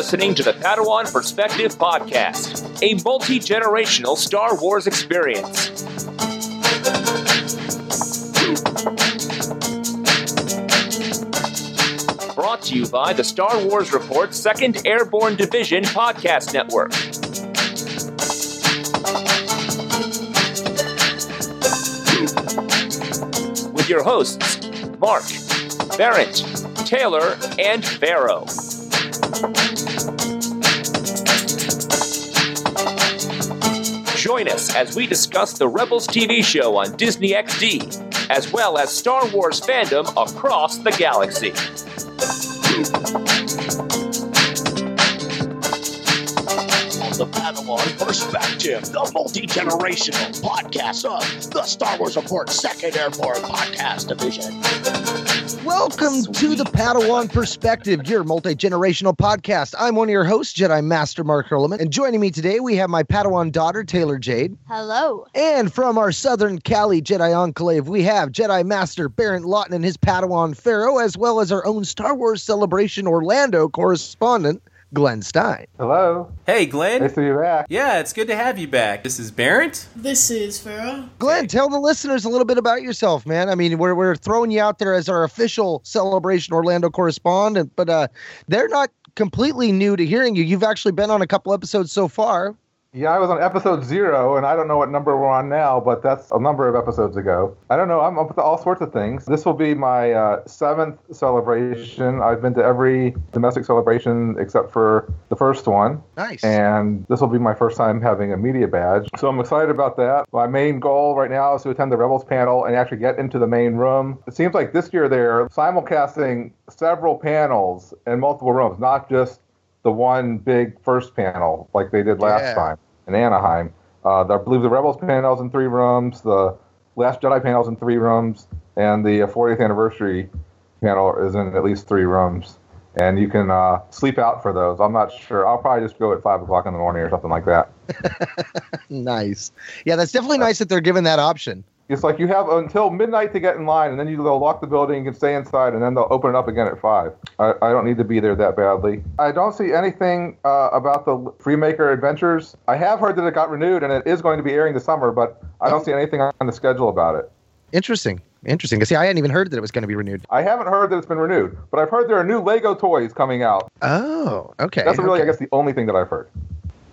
Listening to the Padawan Perspective Podcast, a multi generational Star Wars experience. Brought to you by the Star Wars Report 2nd Airborne Division Podcast Network. With your hosts, Mark, Barrett, Taylor, and Pharaoh. Join us as we discuss the Rebels TV show on Disney XD, as well as Star Wars fandom across the galaxy. the Padawan Perspective, the multi generational podcast of the Star Wars Report Second Airborne Podcast Division. Welcome to the Padawan Perspective, your multi generational podcast. I'm one of your hosts, Jedi Master Mark Hurleman, and joining me today we have my Padawan daughter, Taylor Jade. Hello. And from our Southern Cali Jedi Enclave, we have Jedi Master Barrett Lawton and his Padawan Pharaoh, as well as our own Star Wars Celebration Orlando correspondent, Glenn Stein. Hello. Hey, Glenn. Nice to be back. Yeah, it's good to have you back. This is Barrett. This is Pharaoh. Glenn, tell the listeners a little bit about yourself, man. I mean, we're, we're throwing you out there as our official Celebration Orlando correspondent, but uh, they're not completely new to hearing you. You've actually been on a couple episodes so far. Yeah, I was on episode zero, and I don't know what number we're on now, but that's a number of episodes ago. I don't know. I'm up to all sorts of things. This will be my uh, seventh celebration. I've been to every domestic celebration except for the first one. Nice. And this will be my first time having a media badge. So I'm excited about that. My main goal right now is to attend the Rebels panel and actually get into the main room. It seems like this year they're simulcasting several panels in multiple rooms, not just the one big first panel like they did last Yeah. time in Anaheim. Uh, I believe the Rebels panel's in three rooms, the Last Jedi panel's in three rooms, and the uh, 40th anniversary panel is in at least three rooms. And you can uh, sleep out for those. I'm not sure. I'll probably just go at five o'clock in the morning or something like that. Nice. Yeah, that's definitely nice that they're given that option. It's like you have until midnight to get in line, and then you they'll lock the building, and you can stay inside, and then they'll open it up again at five. I, I don't need to be there that badly. I don't see anything uh, about the Freemaker Adventures. I have heard that it got renewed, and it is going to be airing this summer, but I don't see anything on the schedule about it. Interesting. Interesting. See, I hadn't even heard that it was going to be renewed. I haven't heard that it's been renewed, but I've heard there are new Lego toys coming out. Oh, okay. That's really, okay. I guess, the only thing that I've heard.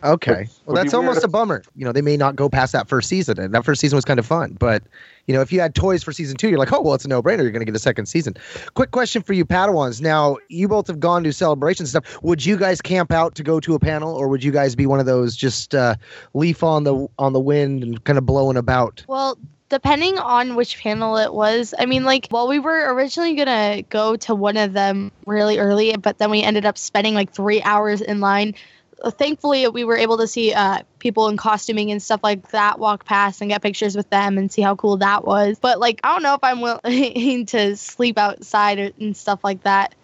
Okay. Which Well, that's almost weird a bummer. You know, they may not go past that first season, and that first season was kind of fun. But you know, if you had toys for season two, you're like, oh well, it's a no-brainer. You're going to get a second season. Quick question for you, Padawans. Now, you both have gone to celebration stuff. Would you guys camp out to go to a panel, or would you guys be one of those just uh, leaf on the on the wind and kind of blowing about? Well, depending on which panel it was, I mean, like, well, we were originally gonna go to one of them really early, but then we ended up spending like three hours in line. Uh, Thankfully, we were able to see uh, people in costuming and stuff like that walk past and get pictures with them and see how cool that was. But like, I don't know if I'm willing to sleep outside and stuff like that,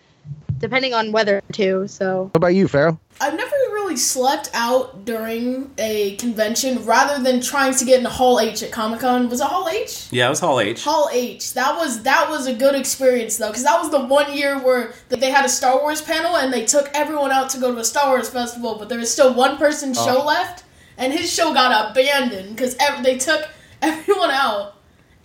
depending on weather too. So What about you, Pharaoh? I've never really slept out during a convention rather than trying to get into Hall H at Comic Con. Was it Hall H? Yeah, it was Hall H. Hall H. That was that was a good experience though, because that was the one year where th- they had a Star Wars panel and they took everyone out to go to a Star Wars festival, but there was still one person's oh. show left, and his show got abandoned because ev- they took everyone out,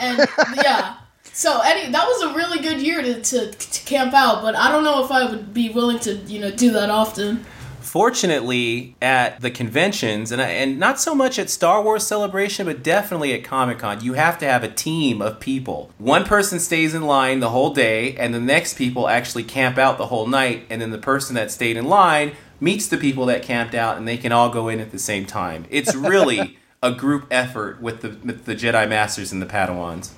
and yeah. So any that was a really good year to, to to camp out, but I don't know if I would be willing to you know do that often. Fortunately, at the conventions, and, and not so much at Star Wars Celebration, but definitely at Comic Con, you have to have a team of people. One person stays in line the whole day, and the next people actually camp out the whole night, and then the person that stayed in line meets the people that camped out, and they can all go in at the same time. It's really a group effort with the, with the Jedi Masters and the Padawans.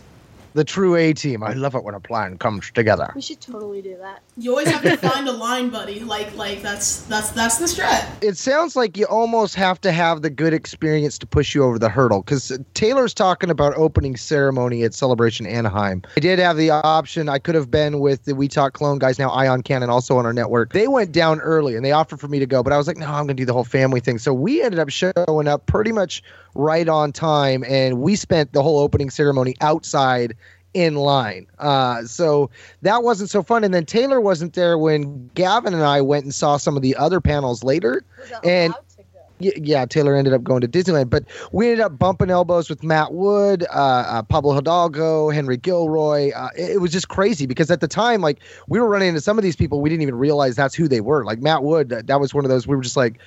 The true A team. I love it when a plan comes together. we should totally do that. You always have to find a line buddy. Like like that's that's that's the strat. it sounds like you almost have to have the good experience to push you over the hurdle because Taylor's talking about opening ceremony at Celebration Anaheim. I did have the option. I could have been with the We Talk Clone guys, now Ion Cannon, also on our network. They went down early and they offered for me to go, but I was like, no, I'm going to do the whole family thing. So we ended up showing up pretty much right on time and we spent the whole opening ceremony outside in line. Uh, so that wasn't so fun. And then Taylor wasn't there when Gavin and I went and saw some of the other panels later. And yeah, Taylor ended up going to Disneyland, but we ended up bumping elbows with Matt Wood, uh, uh, Pablo Hidalgo, Henry Gilroy. Uh, it, it was just crazy because at the time, like we were running into some of these people, we didn't even realize that's who they were. Like Matt Wood, that, that was one of those we were just like,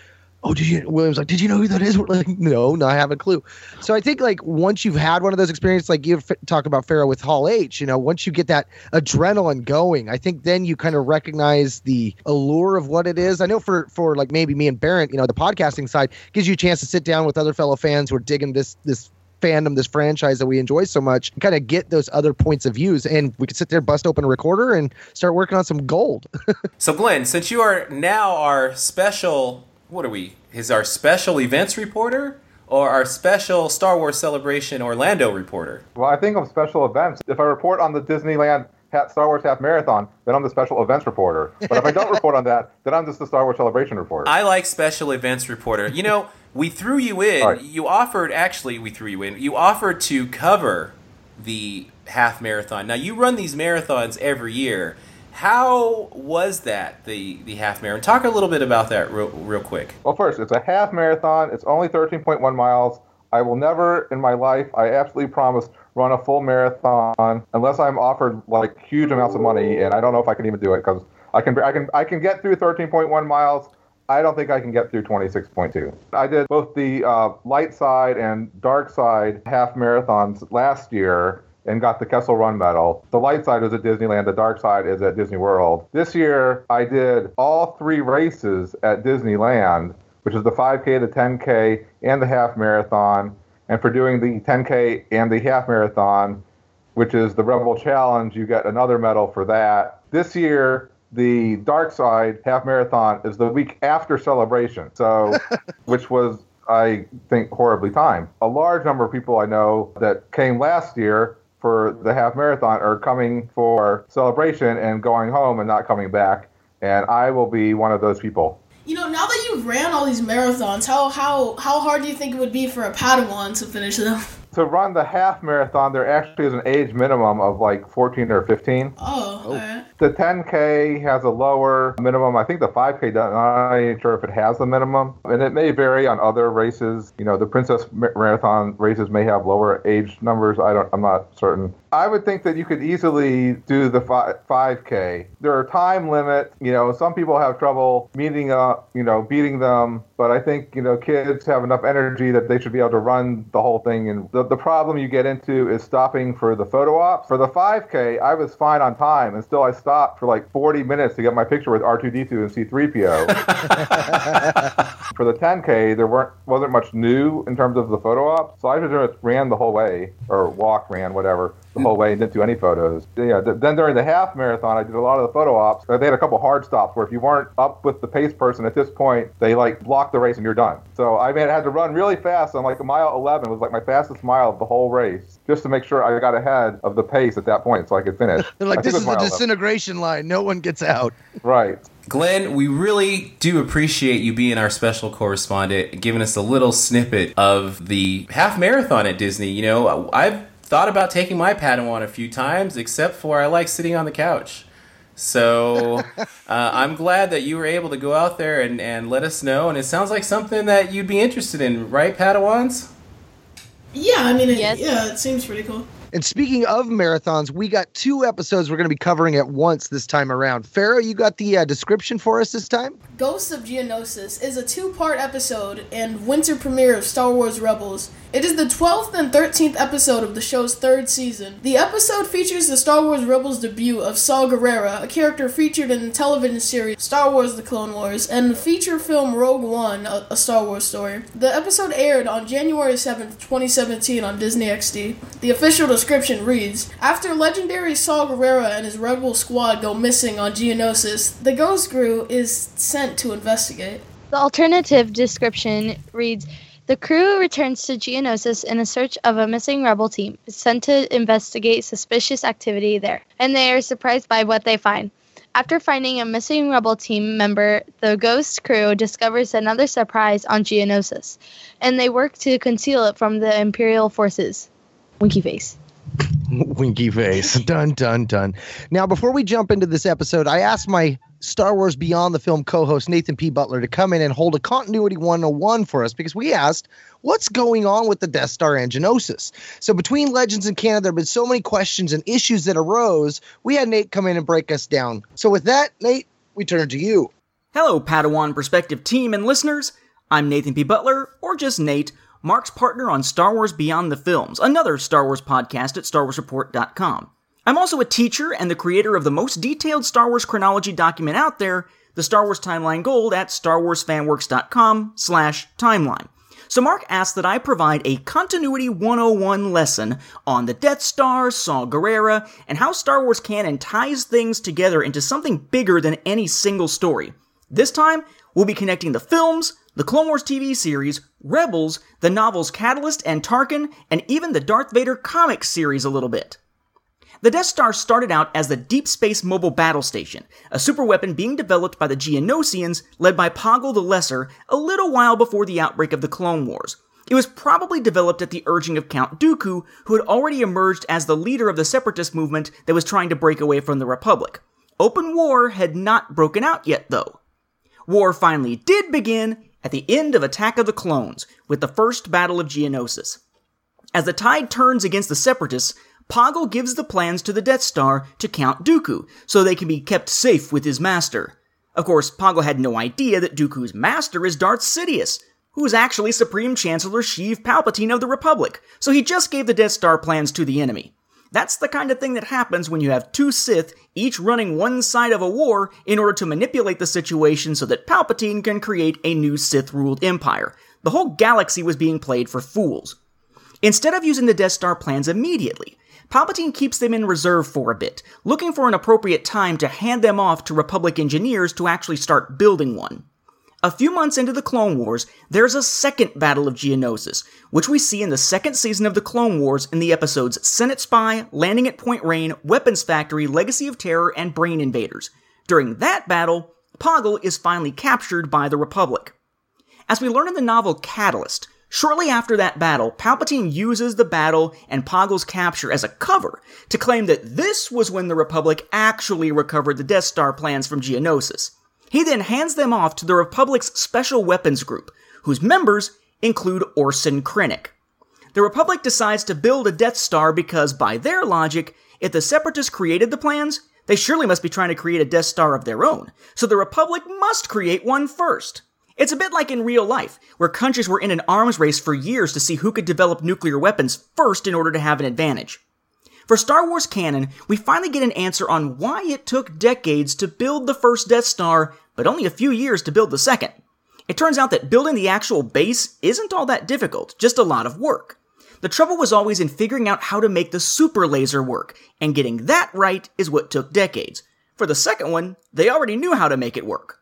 oh, did you? Williams like, did you know who that is? We're like, no, no, I have a clue. So I think like once you've had one of those experiences, like you talk about Pharaoh with Hall H, you know, once you get that adrenaline going, I think then you kind of recognize the allure of what it is. I know for for like maybe me and Barrett, you know, the podcasting side gives you a chance to sit down with other fellow fans who are digging this this fandom, this franchise that we enjoy so much, kind of get those other points of views. And we could sit there, bust open a recorder, and start working on some gold. So, Glenn, since you are now our special, what are we? Is our special events reporter or our special Star Wars Celebration Orlando reporter? Well, I think of special events. If I report on the Disneyland Star Wars Half Marathon, then I'm the special events reporter. But if I don't report on that, then I'm just the Star Wars Celebration reporter. I like special events reporter. You know, we threw you in. Right. You offered, actually, we threw you in. You offered to cover the half marathon. Now, you run these marathons every year. How was that, the, the half marathon? Talk a little bit about that real, real quick. Well, first, it's a half marathon. It's only 13.1 miles. I will never in my life, I absolutely promise, run a full marathon unless I'm offered like huge amounts of money, and I don't know if I can even do it because I can, I can, I can get through 13.1 miles. I don't think I can get through 26.2. I did both the uh, light side and dark side half marathons last year and got the Kessel Run medal. The light side is at Disneyland, the dark side is at Disney World. This year, I did all three races at Disneyland, which is the 5K, the 10K, and the half marathon. And for doing the 10K and the half marathon, which is the Rebel Challenge, you get another medal for that. This year, the dark side half marathon is the week after celebration. So, which was I think horribly timed. A large number of people I know that came last year for the half marathon are coming for celebration and going home and not coming back. And I will be one of those people. You know, now that you've ran all these marathons, how how how hard do you think it would be for a Padawan to finish them? To run the half marathon, there actually is an age minimum of like 14 or 15. Oh, alright. The 10K has a lower minimum. I think the 5K doesn't. I'm not sure if it has the minimum. And it may vary on other races. You know, the Princess Marathon races may have lower age numbers. I don't, I'm not certain. I would think that you could easily do the fi- 5K. There are time limits. You know, some people have trouble meeting up, you know, beating them. But I think, you know, kids have enough energy that they should be able to run the whole thing. And the, the problem you get into is stopping for the photo ops. For the 5K, I was fine on time, and still I stopped for like 40 minutes to get my picture with R2D2 and C3PO. for the 10K, there weren't wasn't much new in terms of the photo ops, so I just ran the whole way, or walked, ran, whatever, the whole way, and didn't do any photos. Yeah. th- Then during the half marathon, I did a lot of the photo ops. They had a couple hard stops where if you weren't up with the pace person at this point, they like block the race and you're done. So I made, had to run really fast on like a mile 11 was like my fastest mile of the whole race, just to make sure I got ahead of the pace at that point so I could finish. They're like, this it is was the mile 11. line. No one gets out. Right. Glenn, we really do appreciate you being our special correspondent, giving us a little snippet of the half marathon at Disney. You know, I've thought about taking my Padawan a few times, except for I like sitting on the couch. So uh, I'm glad that you were able to go out there and, and let us know. And it sounds like something that you'd be interested in, right, Padawans? Yeah, I mean, it, Yes. yeah, it seems pretty cool. And speaking of marathons, we got two episodes we're going to be covering at once this time around. Pharaoh, you got the uh, description for us this time? Ghosts of Geonosis is a two-part episode and winter premiere of Star Wars Rebels. It is the 12th and 13th episode of the show's third season. The episode features the Star Wars Rebels debut of Saw Gerrera, a character featured in the television series Star Wars The Clone Wars, and the feature film Rogue One, a, a Star Wars story. The episode aired on January 7th, 2017 on Disney XD. The official description reads, After legendary Saw Gerrera and his Rebel squad go missing on Geonosis, the Ghost Crew is sent to investigate. The alternative description reads The crew returns to Geonosis in a search of a missing rebel team, sent to investigate suspicious activity there, and they are surprised by what they find. After finding a missing rebel team member, the ghost crew discovers another surprise on Geonosis, and they work to conceal it from the Imperial forces. Winky face. Winky face. Dun, dun, dun. Now, before we jump into this episode, I asked my Star Wars Beyond the Film co host, Nathan P. Butler, to come in and hold a continuity 101 for us because we asked, what's going on with the Death Star and Geonosis? So, between Legends and canon, there have been so many questions and issues that arose. We had Nate come in and break us down. So, with that, Nate, we turn to you. Hello, Padawan Perspective team and listeners. I'm Nathan P. Butler, or just Nate, Mark's partner on Star Wars Beyond the Films, another Star Wars podcast at StarWarsReport.com. I'm also a teacher and the creator of the most detailed Star Wars chronology document out there, the Star Wars Timeline Gold at StarWarsFanWorks.com slash timeline. So Mark asked that I provide a Continuity 101 lesson on the Death Star, Saw Gerrera, and how Star Wars canon ties things together into something bigger than any single story. This time, we'll be connecting the films, the Clone Wars TV series, Rebels, the novels Catalyst and Tarkin, and even the Darth Vader comic series a little bit. The Death Star started out as the Deep Space Mobile Battle Station, a superweapon being developed by the Geonosians led by Poggle the Lesser a little while before the outbreak of the Clone Wars. It was probably developed at the urging of Count Dooku, who had already emerged as the leader of the separatist movement that was trying to break away from the Republic. Open war had not broken out yet, though. War finally did begin at the end of Attack of the Clones with the first Battle of Geonosis. As the tide turns against the Separatists, Poggle gives the plans to the Death Star to Count Dooku so they can be kept safe with his master. Of course, Poggle had no idea that Dooku's master is Darth Sidious, who is actually Supreme Chancellor Sheev Palpatine of the Republic, so he just gave the Death Star plans to the enemy. That's the kind of thing that happens when you have two Sith, each running one side of a war in order to manipulate the situation so that Palpatine can create a new Sith ruled empire. The whole galaxy was being played for fools. Instead of using the Death Star plans immediately, Palpatine keeps them in reserve for a bit, looking for an appropriate time to hand them off to Republic engineers to actually start building one. A few months into the Clone Wars, there's a second Battle of Geonosis, which we see in the second season of the Clone Wars in the episodes Senate Spy, Landing at Point Rain, Weapons Factory, Legacy of Terror, and Brain Invaders. During that battle, Poggle is finally captured by the Republic. As we learn in the novel Catalyst, shortly after that battle, Palpatine uses the battle and Poggle's capture as a cover to claim that this was when the Republic actually recovered the Death Star plans from Geonosis. He then hands them off to the Republic's Special Weapons Group, whose members include Orson Krennic. The Republic decides to build a Death Star because, by their logic, if the Separatists created the plans, they surely must be trying to create a Death Star of their own, so the Republic must create one first. It's a bit like in real life, where countries were in an arms race for years to see who could develop nuclear weapons first in order to have an advantage. For Star Wars canon, we finally get an answer on why it took decades to build the first Death Star but only a few years to build the second. It turns out that building the actual base isn't all that difficult, just a lot of work. The trouble was always in figuring out how to make the super laser work, and getting that right is what took decades. For the second one, they already knew how to make it work.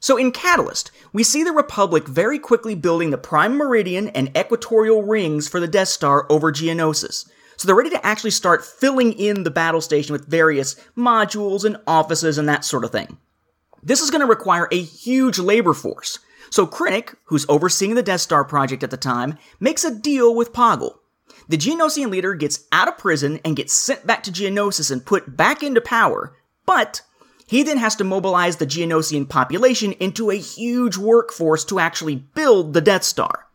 So in Catalyst, we see the Republic very quickly building the Prime Meridian and Equatorial rings for the Death Star over Geonosis. So they're ready to actually start filling in the battle station with various modules and offices and that sort of thing. This is going to require a huge labor force. So Krennic, who's overseeing the Death Star project at the time, makes a deal with Poggle. The Geonosian leader gets out of prison and gets sent back to Geonosis and put back into power, but he then has to mobilize the Geonosian population into a huge workforce to actually build the Death Star.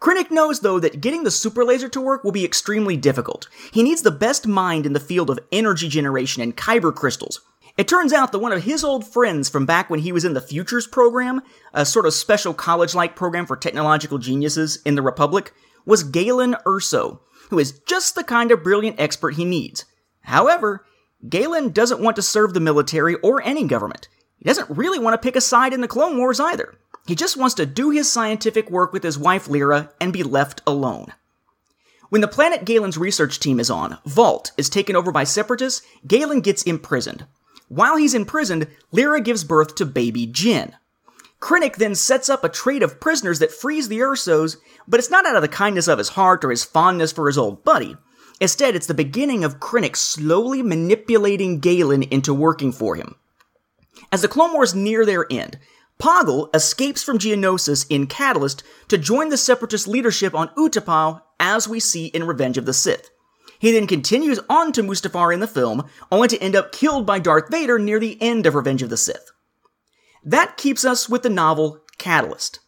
Krennic knows, though, that getting the super laser to work will be extremely difficult. He needs the best mind in the field of energy generation and kyber crystals, it turns out that one of his old friends from back when he was in the Futures program, a sort of special college like program for technological geniuses in the Republic, was Galen Erso, who is just the kind of brilliant expert he needs. However, Galen doesn't want to serve the military or any government. He doesn't really want to pick a side in the Clone Wars either. He just wants to do his scientific work with his wife Lyra and be left alone. When the planet Galen's research team is on, Vallt is taken over by separatists, Galen gets imprisoned. While he's imprisoned, Lyra gives birth to baby Jyn. Krennic then sets up a trade of prisoners that frees the Ersos, but it's not out of the kindness of his heart or his fondness for his old buddy. Instead, it's the beginning of Krennic slowly manipulating Galen into working for him. As the Clone Wars near their end, Poggle escapes from Geonosis in Catalyst to join the Separatist leadership on Utapau, as we see in Revenge of the Sith. He then continues on to Mustafar in the film, only to end up killed by Darth Vader near the end of Revenge of the Sith. That keeps us with the novel Catalyst.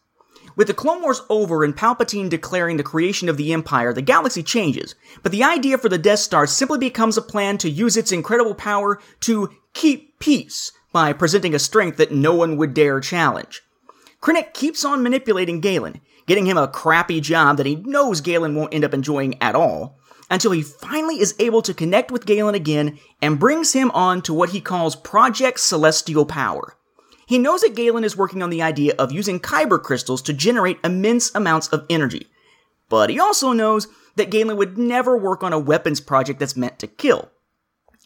With the Clone Wars over and Palpatine declaring the creation of the Empire, the galaxy changes, but the idea for the Death Star simply becomes a plan to use its incredible power to keep peace by presenting a strength that no one would dare challenge. Krennic keeps on manipulating Galen, getting him a crappy job that he knows Galen won't end up enjoying at all, until he finally is able to connect with Galen again and brings him on to what he calls Project Celestial Power. He knows that Galen is working on the idea of using Kyber crystals to generate immense amounts of energy. But he also knows that Galen would never work on a weapons project that's meant to kill.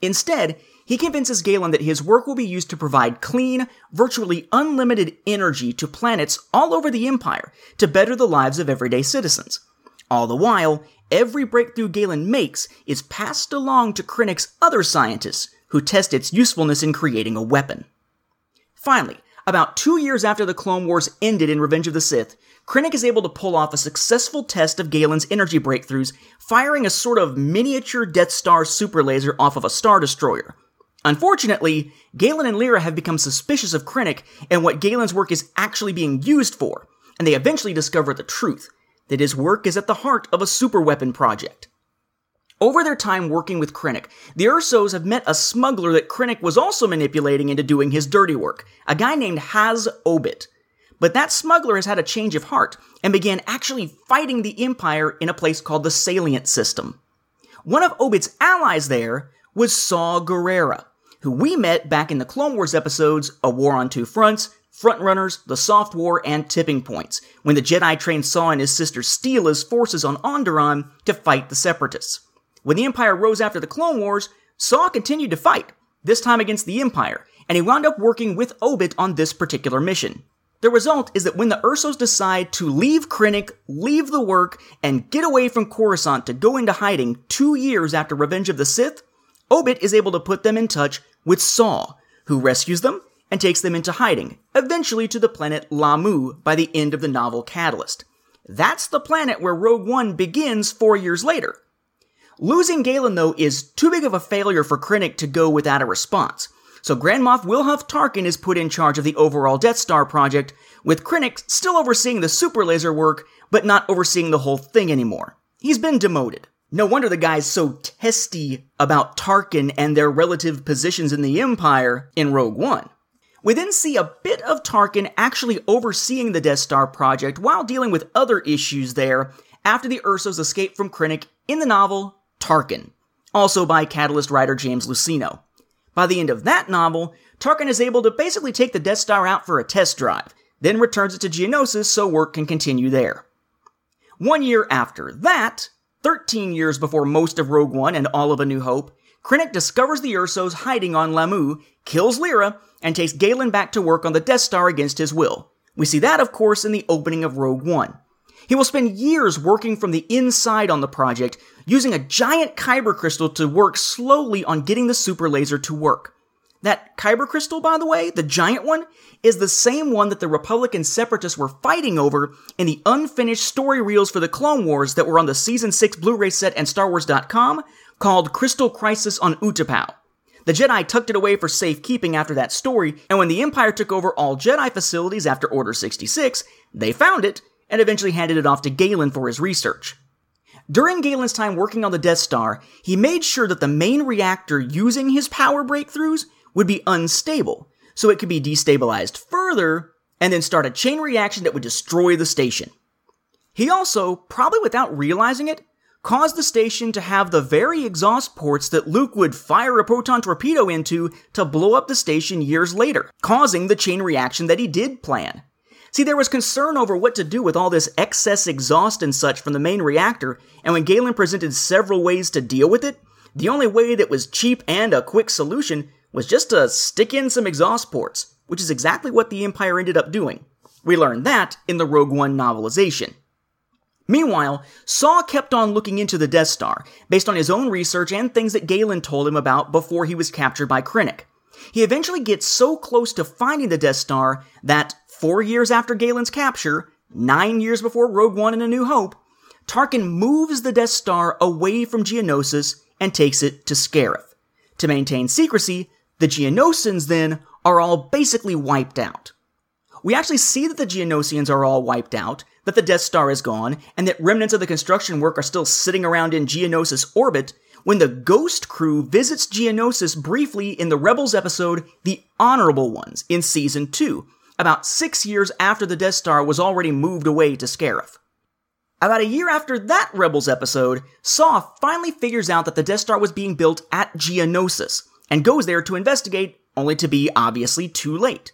Instead, he convinces Galen that his work will be used to provide clean, virtually unlimited energy to planets all over the Empire to better the lives of everyday citizens. All the while, every breakthrough Galen makes is passed along to Krennic's other scientists, who test its usefulness in creating a weapon. Finally, about two years after the Clone Wars ended in Revenge of the Sith, Krennic is able to pull off a successful test of Galen's energy breakthroughs, firing a sort of miniature Death Star super laser off of a Star Destroyer. Unfortunately, Galen and Lyra have become suspicious of Krennic and what Galen's work is actually being used for, and they eventually discover the truth that his work is at the heart of a superweapon project. Over their time working with Krennic, the Ersos have met a smuggler that Krennic was also manipulating into doing his dirty work, a guy named Has Obitt. But that smuggler has had a change of heart and began actually fighting the Empire in a place called the Salient System. One of Obitt's allies there was Saw Gerrera, who we met back in the Clone Wars episodes A War on Two Fronts, Frontrunners, The Soft War, and Tipping Points, when the Jedi trained Saw and his sister Steela's forces on Onderon to fight the Separatists. When the Empire rose after the Clone Wars, Saw continued to fight, this time against the Empire, and he wound up working with Obitt on this particular mission. The result is that when the Ersos decide to leave Krennic, leave the work, and get away from Coruscant to go into hiding two years after Revenge of the Sith, Obitt is able to put them in touch with Saw, who rescues them and takes them into hiding, eventually to the planet Lah'mu by the end of the novel Catalyst. That's the planet where Rogue One begins four years later. Losing Galen, though, is too big of a failure for Krennic to go without a response. So Grand Moff Wilhuff Tarkin is put in charge of the overall Death Star project, with Krennic still overseeing the super laser work, but not overseeing the whole thing anymore. He's been demoted. No wonder the guy's so testy about Tarkin and their relative positions in the Empire in Rogue One. We then see a bit of Tarkin actually overseeing the Death Star project while dealing with other issues there after the Ersos escape from Krennic in the novel Tarkin, also by Catalyst writer James Luceno. By the end of that novel, Tarkin is able to basically take the Death Star out for a test drive, then returns it to Geonosis so work can continue there. One year after that, 13 years before most of Rogue One and all of A New Hope, Krennic discovers the Ersos hiding on Lah'mu, kills Lyra, and takes Galen back to work on the Death Star against his will. We see that, of course, in the opening of Rogue One. He will spend years working from the inside on the project, using a giant kyber crystal to work slowly on getting the super laser to work. That kyber crystal, by the way, the giant one, is the same one that the Republican separatists were fighting over in the unfinished story reels for the Clone Wars that were on the Season 6 Blu-ray set and StarWars.com called Crystal Crisis on Utapau. The Jedi tucked it away for safekeeping after that story, and when the Empire took over all Jedi facilities after Order 66, they found it and eventually handed it off to Galen for his research. During Galen's time working on the Death Star, he made sure that the main reactor using his power breakthroughs would be unstable, so it could be destabilized further and then start a chain reaction that would destroy the station. He also, probably without realizing it, caused the station to have the very exhaust ports that Luke would fire a proton torpedo into to blow up the station years later, causing the chain reaction that he did plan. See, there was concern over what to do with all this excess exhaust and such from the main reactor, and when Galen presented several ways to deal with it, the only way that was cheap and a quick solution was just to stick in some exhaust ports, which is exactly what the Empire ended up doing. We learned that in the Rogue One novelization. Meanwhile, Saw kept on looking into the Death Star, based on his own research and things that Galen told him about before he was captured by Krennic. He eventually gets so close to finding the Death Star that Four years after Galen's capture, nine years before Rogue One and A New Hope, Tarkin moves the Death Star away from Geonosis and takes it to Scarif. To maintain secrecy, the Geonosians then are all basically wiped out. We actually see that the Geonosians are all wiped out, that the Death Star is gone, and that remnants of the construction work are still sitting around in Geonosis orbit when the Ghost crew visits Geonosis briefly in the Rebels episode The Honorable Ones in Season 2, about six years after the Death Star was already moved away to Scarif. About a year after that Rebels episode, Saw finally figures out that the Death Star was being built at Geonosis, and goes there to investigate, only to be obviously too late.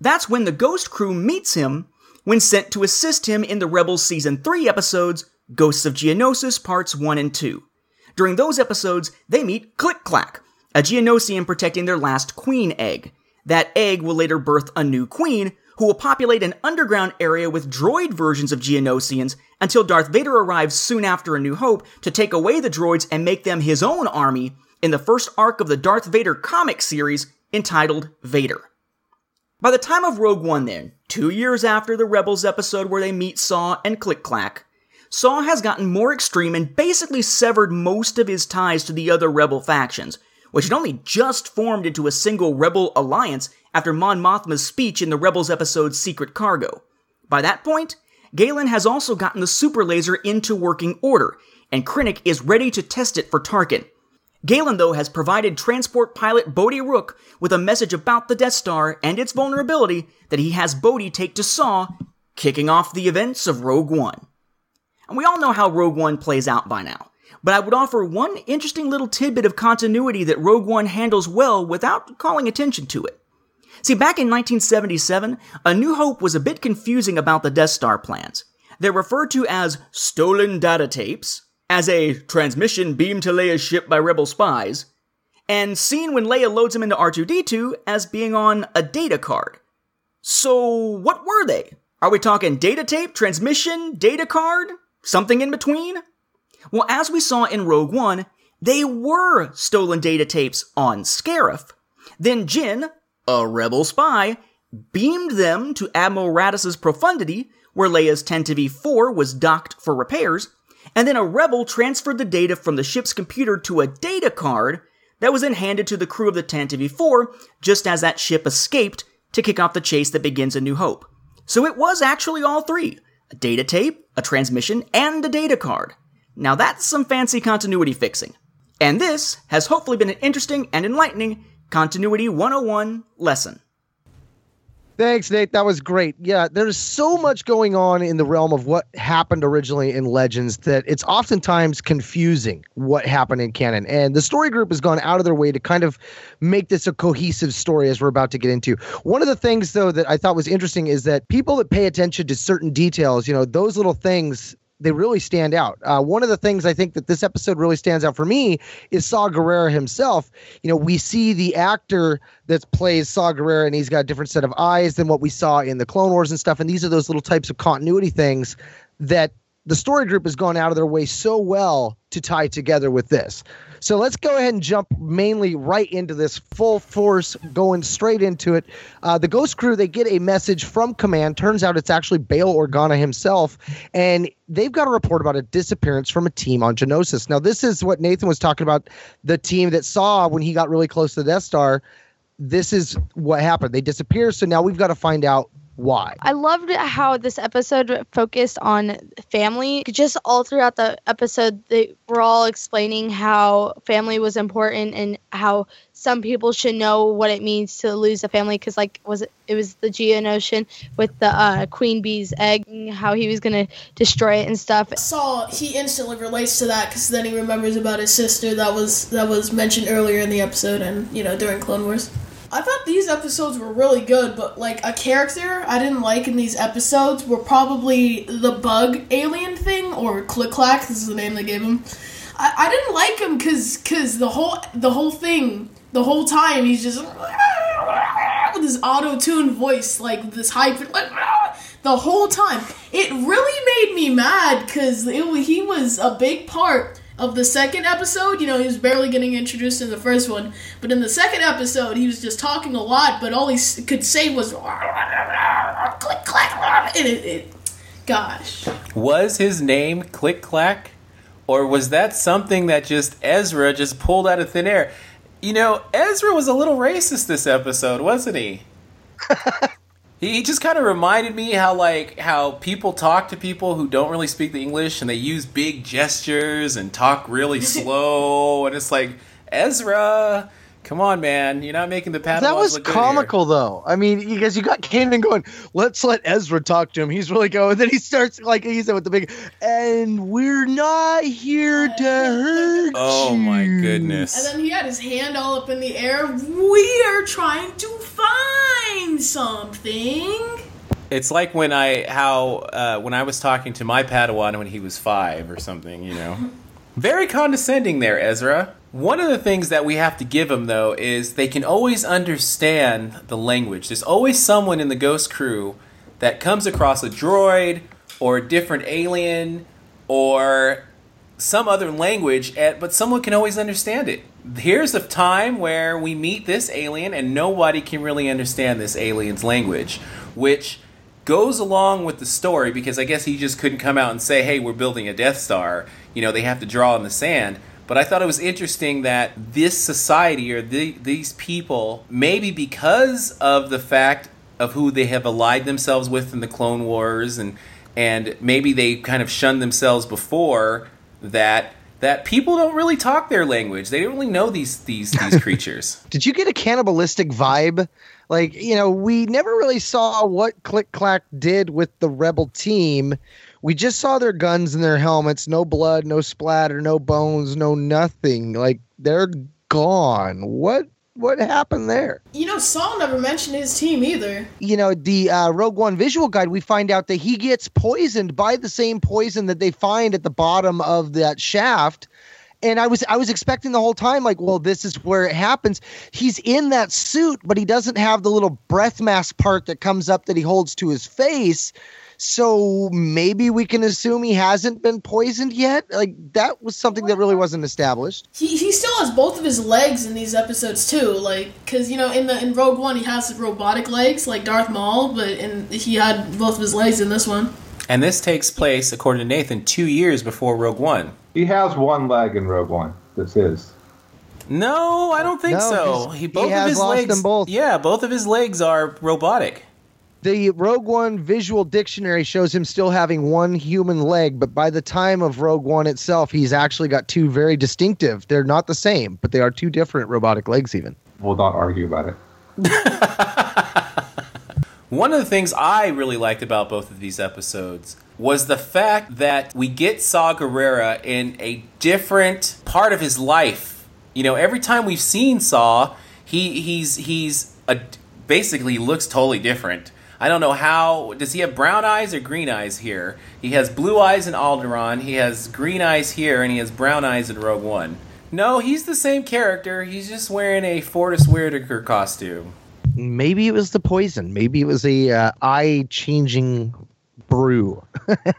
That's when the Ghost crew meets him when sent to assist him in the Rebels Season 3 episodes Ghosts of Geonosis Parts 1 and 2. During those episodes, they meet Click Clack, a Geonosian protecting their last queen egg. That egg will later birth a new queen, who will populate an underground area with droid versions of Geonosians until Darth Vader arrives soon after A New Hope to take away the droids and make them his own army in the first arc of the Darth Vader comic series entitled Vader. By the time of Rogue One, then, two years after the Rebels episode where they meet Saw and Click Clack, Saw has gotten more extreme and basically severed most of his ties to the other Rebel factions, which had only just formed into a single Rebel alliance after Mon Mothma's speech in the Rebels episode Secret Cargo. By that point, Galen has also gotten the super laser into working order, and Krennic is ready to test it for Tarkin. Galen, though, has provided transport pilot Bodhi Rook with a message about the Death Star and its vulnerability that he has Bodhi take to Saw, kicking off the events of Rogue One. And we all know how Rogue One plays out by now, but I would offer one interesting little tidbit of continuity that Rogue One handles well without calling attention to it. See, back in 1977, A New Hope was a bit confusing about the Death Star plans. They're referred to as stolen data tapes, as a transmission beamed to Leia's ship by rebel spies, and seen when Leia loads him into R2D2 as being on a data card. So, what were they? Are we talking data tape, transmission, data card? Something in between? Well, as we saw in Rogue One, they were stolen data tapes on Scarif. Then Jyn, a rebel spy, beamed them to Admiral Raddus's Profundity, where Leia's Tantive 4 was docked for repairs, and then a rebel transferred the data from the ship's computer to a data card that was then handed to the crew of the Tantive 4 just as that ship escaped to kick off the chase that begins A New Hope. So it was actually all three a data tape, a transmission, and a data card. Now that's some fancy continuity fixing. And this has hopefully been an interesting and enlightening Continuity 101 lesson. Thanks, Nate. That was great. Yeah, there's so much going on in the realm of what happened originally in Legends that it's oftentimes confusing what happened in canon. And the story group has gone out of their way to kind of make this a cohesive story as we're about to get into. One of the things, though, that I thought was interesting is that people that pay attention to certain details, you know, those little things they really stand out. Uh, one of the things I think that this episode really stands out for me is Saw Gerrera himself. You know, we see the actor that plays Saw Gerrera, and he's got a different set of eyes than what we saw in the Clone Wars and stuff. And these are those little types of continuity things that the story group has gone out of their way so well to tie together with this. So let's go ahead and jump mainly right into this full force, going straight into it. Uh, the Ghost Crew, they get a message from Command. Turns out it's actually Bail Organa himself, and they've got a report about a disappearance from a team on Geonosis. Now, this is what Nathan was talking about the team that saw when he got really close to the Death Star. This is what happened. They disappear. So now we've got to find out why. I loved how this episode focused on family. Just all throughout the episode, they were all explaining how family was important and how some people should know what it means to lose a family. Because, like, was it? It was the Geonosian with the uh, queen bee's egg, how he was gonna destroy it and stuff. Saw he instantly relates to that because then he remembers about his sister that was that was mentioned earlier in the episode and you know during Clone Wars. I thought these episodes were really good, but like a character I didn't like in these episodes were probably the bug alien thing or Click Clack. This is the name they gave him. I, I didn't like him because cause the whole the whole thing the whole time he's just with his auto tune voice like this high like the whole time. It really made me mad because he was a big part of the second episode, you know, he was barely getting introduced in the first one, but in the second episode, he was just talking a lot, but all he could say was click clack, and it, it, gosh. Was his name Click Clack? Or was that something that just Ezra just pulled out of thin air? You know, Ezra was a little racist this episode, wasn't he? he just kind of reminded me how like how people talk to people who don't really speak the English and they use big gestures and talk really slow. And it's like Ezra Come on, man! You're not making the Padawans That was look comical, though. I mean, because you got Kanan going, "Let's let Ezra talk to him." He's really going. And then he starts like he said with the big, and we're not here to hurt Oh my goodness! And then he had his hand all up in the air. We are trying to find something. It's like when I how uh, when I was talking to my Padawan when he was five or something, you know. Very condescending there, Ezra. One of the things that we have to give them though is they can always understand the language. There's always someone in the Ghost crew that comes across a droid or a different alien or some other language, eh, but someone can always understand it. Here's a time where we meet this alien and nobody can really understand this alien's language, which goes along with the story because I guess he just couldn't come out and say, "Hey, we're building a Death Star." You know, they have to draw in the sand. But I thought it was interesting that this society or the, these people, maybe because of the fact of who they have allied themselves with in the Clone Wars, and and maybe they kind of shunned themselves before that. That people don't really talk their language. They don't really know these these these creatures. Did you get a cannibalistic vibe? Like, you know, we never really saw what Click Clack did with the rebel team. We just saw their guns and their helmets, no blood, no splatter, no bones, no nothing. Like they're gone. What what happened there? You know, Saw never mentioned his team either. You know, the uh, Rogue One visual guide, we find out that he gets poisoned by the same poison that they find at the bottom of that shaft and I was I was expecting the whole time like, well, this is where it happens. He's in that suit, but he doesn't have the little breath mask part that comes up that he holds to his face. So maybe we can assume he hasn't been poisoned yet. Like that was something that really wasn't established. He, he still has both of his legs in these episodes too, like because you know in the in Rogue One he has robotic legs like Darth Maul, but and he had both of his legs in this one. And this takes place, according to Nathan, two years before Rogue One. He has one leg in Rogue One. That's his. No, I don't think No, so. he's- He he both has of his lost legs. them both. Yeah, both of his legs are robotic. The Rogue One visual dictionary shows him still having one human leg, but by the time of Rogue One itself, he's actually got two very distinctive. They're not the same, but they are two different robotic legs even. We'll not argue about it. One of the things I really liked about both of these episodes was the fact that we get Saw Gerrera in a different part of his life. You know, every time we've seen Saw, he he's he's a, basically looks totally different. I don't know how does he have brown eyes or green eyes here? He has blue eyes in Alderaan, he has green eyes here, and he has brown eyes in Rogue One. No, he's the same character. He's just wearing a Forest Whitaker costume. Maybe it was the poison. Maybe it was a uh, eye changing brew.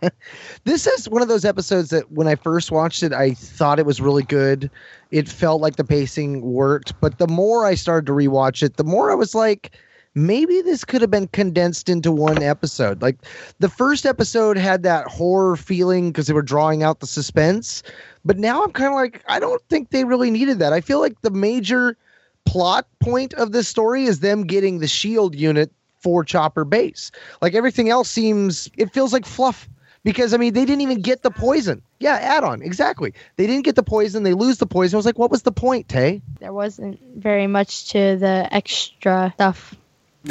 this is one of those episodes that when I first watched it, I thought it was really good. It felt like the pacing worked, but the more I started to rewatch it, the more I was like, maybe this could have been condensed into one episode. Like the first episode had that horror feeling because they were drawing out the suspense, but now I'm kind of like, I don't think they really needed that. I feel like the major plot point of this story is them getting the shield unit for chopper base like everything else seems it feels like fluff because i mean they didn't even get the poison yeah add on exactly they didn't get the poison they lose the poison i was like what was the point tay There wasn't very much to the extra stuff.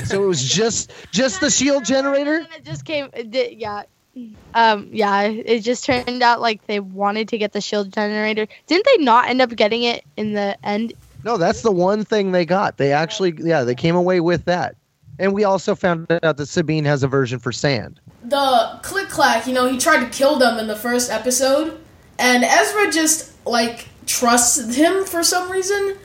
so it was just just the shield generator And it just came. It did, yeah. Um. Yeah. It just turned out like they wanted to get the shield generator. Didn't they not end up getting it in the end? no that's the one thing they got they actually yeah they came away with that and we also found out that sabine has a version for sand The click clack, you know, he tried to kill them in the first episode, and Ezra just like trusts him for some reason.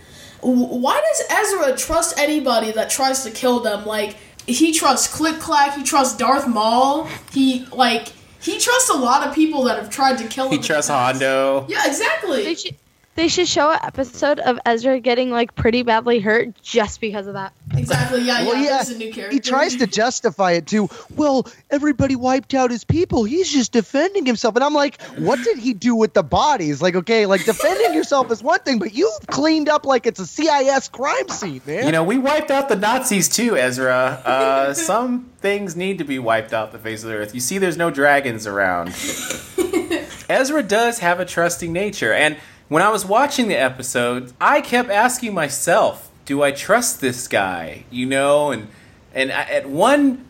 Why does Ezra trust anybody that tries to kill them? Like he trusts Click Clack, he trusts Darth Maul, he like he trusts a lot of people that have tried to kill him. He trusts. Hondo. Yeah, exactly. They should. They should show an episode of Ezra getting like pretty badly hurt just because of that. Exactly. Yeah, Well, yeah. yeah, There's a new character. He tries to justify it too. well, everybody wiped out his people. He's just defending himself. And I'm like, what did he do with the bodies? Like, okay, like defending yourself is one thing, but you've cleaned up like it's a CIS crime scene, man. You know, we wiped out the Nazis too, Ezra. Uh, some things need to be wiped out the face of the earth. You see, there's no dragons around. Ezra does have a trusting nature, and when I was watching the episode, I kept asking myself, "Do I trust this guy?" You know, and and I- at one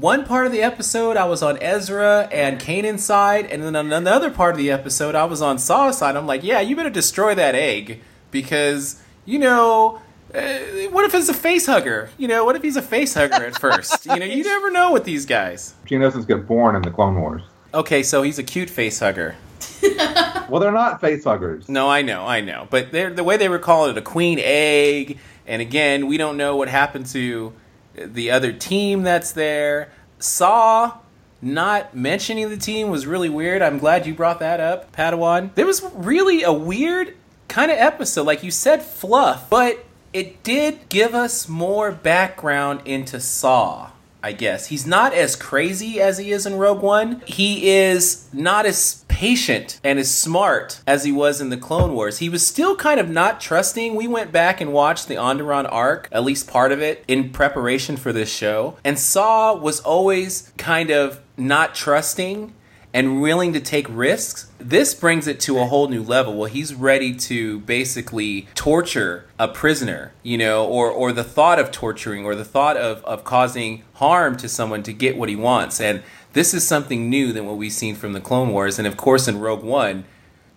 one part of the episode, I was on Ezra and Kanan's side, and then on another part of the episode, I was on Saw's side. I'm like, "Yeah, you better destroy that egg because you know." Uh, what if it's a face hugger? You know, what if he's a face hugger at first? you know, you never know with these guys. Geonosis get born in the Clone Wars. Okay, so he's a cute face hugger. Well, they're not face huggers. No, I know, I know. But they're, the way they were calling it a queen egg, and again, we don't know what happened to the other team that's there. Saw not mentioning the team was really weird. I'm glad you brought that up, Padawan. There was really a weird kind of episode. Like you said, fluff, but it did give us more background into Saw. I guess. He's not as crazy as he is in Rogue One. He is not as patient and as smart as he was in the Clone Wars. He was still kind of not trusting. We went back and watched the Onderon arc, at least part of it, in preparation for this show. And Saw was always kind of not trusting and willing to take risks. This brings it to a whole new level. Well, he's ready to basically torture a prisoner, you know, or, or the thought of torturing or the thought of, of causing harm to someone to get what he wants. And this is something new than what we've seen from the Clone Wars. And of course, in Rogue One,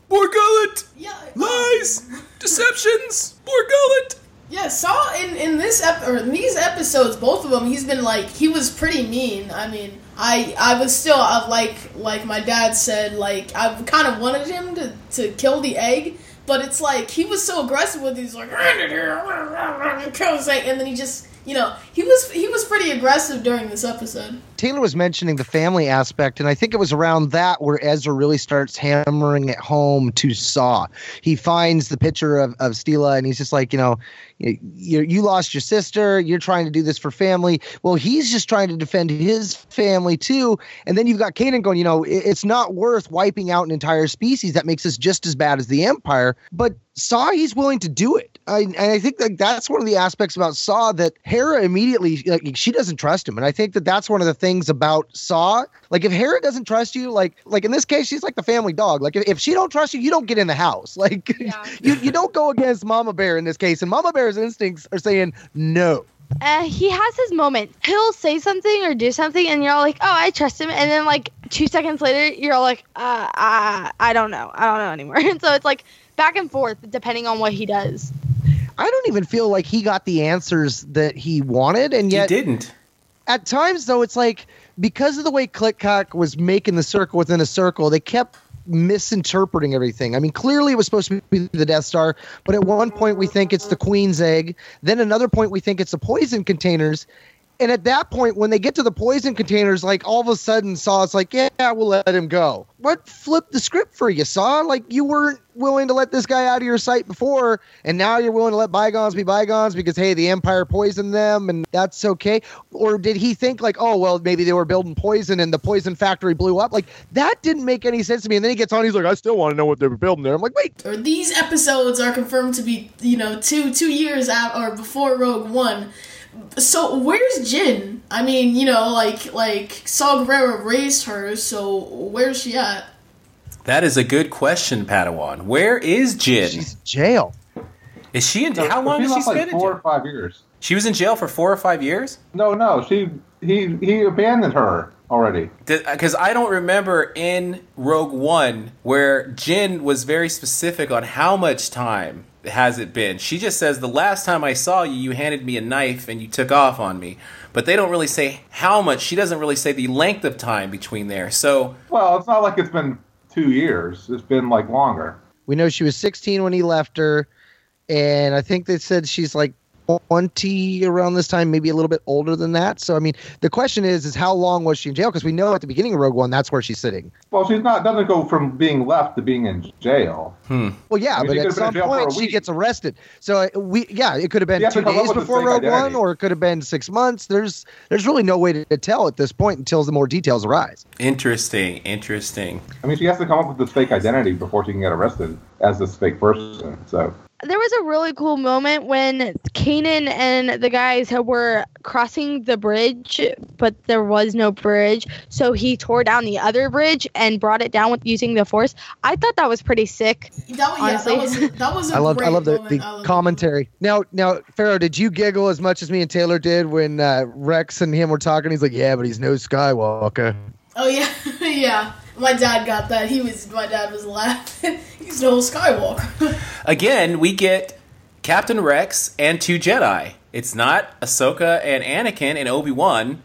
Bor Gullet! Yeah. Lies! Deceptions! Bor Gullet! Yeah, Saw in in this ep- or in these episodes, both of them, he's been like he was pretty mean. I mean, I I was still uh, like like my dad said, like I kind of wanted him to to kill the egg, but it's like he was so aggressive with these like kill this and then he just you know he was he was pretty aggressive during this episode. Taylor was mentioning the family aspect, and I think it was around that where Ezra really starts hammering it home to Saw. He finds the picture of, of Steela, and he's just like, you know, you, you lost your sister. You're trying to do this for family. Well, he's just trying to defend his family too. And then you've got Kanan going, you know, it, it's not worth wiping out an entire species. That makes us just as bad as the Empire. But Saw, he's willing to do it. I, and I think like that's one of the aspects about Saw that Hera immediately like she doesn't trust him, and I think that that's one of the things about Saw. Like if Hera doesn't trust you, like like in this case, she's like the family dog. Like if, if she don't trust you, you don't get in the house. Like Yeah. you you don't go against Mama Bear in this case, and Mama Bear's instincts are saying no. Uh, he has his moment. He'll say something or do something, and you're all like, "Oh, I trust him." And then like two seconds later, you're all like, uh, I, I don't know. I don't know anymore." And so it's like back and forth depending on what he does. I don't even feel like he got the answers that he wanted, and yet he didn't. at times though it's like because of the way Klik-Klak was making the circle within a circle, they kept misinterpreting everything. I mean, clearly it was supposed to be the Death Star, but at one point we think it's the Queen's egg. Then another point we think it's the poison containers. And at that point, when they get to the poison containers, like all of a sudden, Saw it's like, yeah, we'll let him go. What flipped the script for you, Saw? Like you weren't willing to let this guy out of your sight before, and now you're willing to let bygones be bygones because hey, the Empire poisoned them, and that's okay. Or did he think like, oh well, maybe they were building poison and the poison factory blew up? Like that didn't make any sense to me. And then he gets on, he's like, I still want to know what they were building there. I'm like, wait, these episodes are confirmed to be you know two two years out or before Rogue One. So where's Jyn? I mean, you know, like like Saw Gerrera raised her, so where's she at? That is a good question, Padawan. Where is Jyn? she's in jail. is she in? How long has she lost like spent in four or five years. She was in jail for four or five years. No, no, she he he abandoned her already. Because uh, I don't remember in Rogue One where Jyn was very specific on how much time has it been. She just says the last time I saw you, you handed me a knife and you took off on me. But they don't really say how much. She doesn't really say the length of time between there. So Well, it's not like it's been two years. It's been like longer. We know she was 16 when he left her, and I think they said she's like 20 around this time, maybe a little bit older than that. So I mean, the question is, is how long was she in jail? Because we know at the beginning of Rogue One, that's where she's sitting. Well, she's not doesn't go from being left to being in jail. Well, yeah, I mean, but she at some in jail for point she gets arrested. So uh, we, yeah, it could have been You two to come up days before fake Rogue One, or it could have been six months. There's there's really no way to, to tell at this point until the more details arise. Interesting, interesting. I mean, she has to come up with this fake identity before she can get arrested as this fake person. So There was a really cool moment when Kanan and the guys were crossing the bridge, but there was no bridge. So he tore down the other bridge and brought it down with using the force. I thought that was pretty sick. That, was- yeah, that was that was a I love great I love the, the I love commentary. Now now Pharaoh, did you giggle as much as me and Taylor did when uh, Rex and him were talking? He's like, yeah, but he's no Skywalker. Oh yeah, yeah. My dad got that. He was my dad was laughing. He's no Skywalker. Again, we get Captain Rex and two Jedi. It's not Ahsoka and Anakin and Obi Wan.